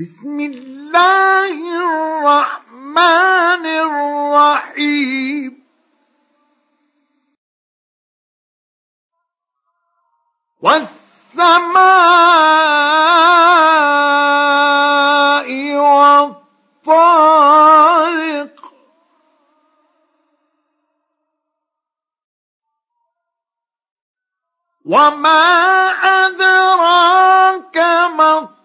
بسم الله الرحمن الرحيم. والسماء والطارق. وما أدراك ما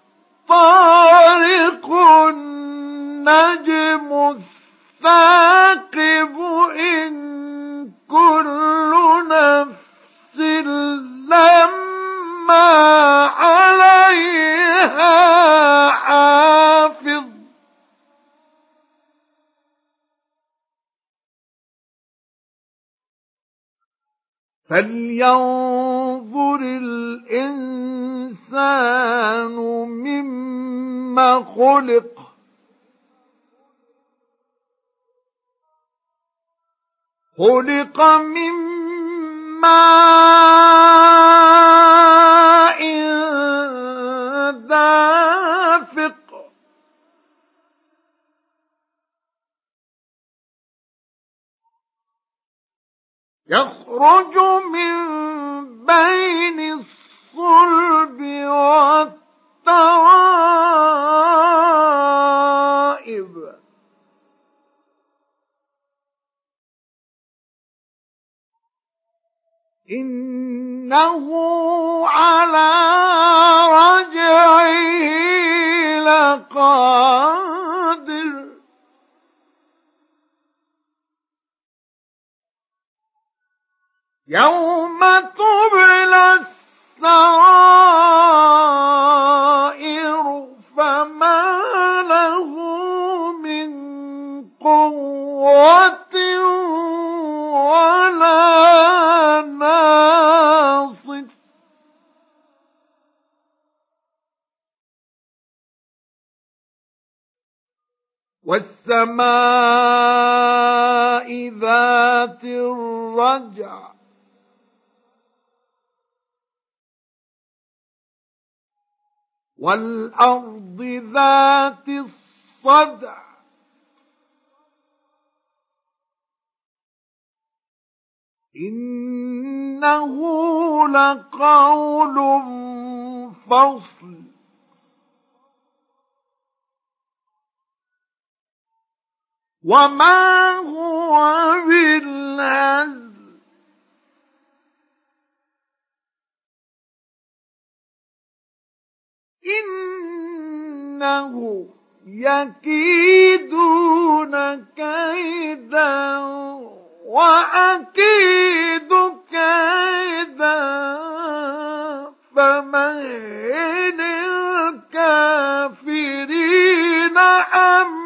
فلينظر الإنسان مما خلق. خلق من ماء يخرج من بين الصلب والترائب. إنه على رجعه لقادر. يوم تبلى السرائر فما له من قوة ولا ناصف والسماء ذات الرجع والأرض ذات الصدع. إنه لقول فصل. وما هو بالهزل إنه يكيدون كيدا وأكيد كيدا فمن الكافرين أم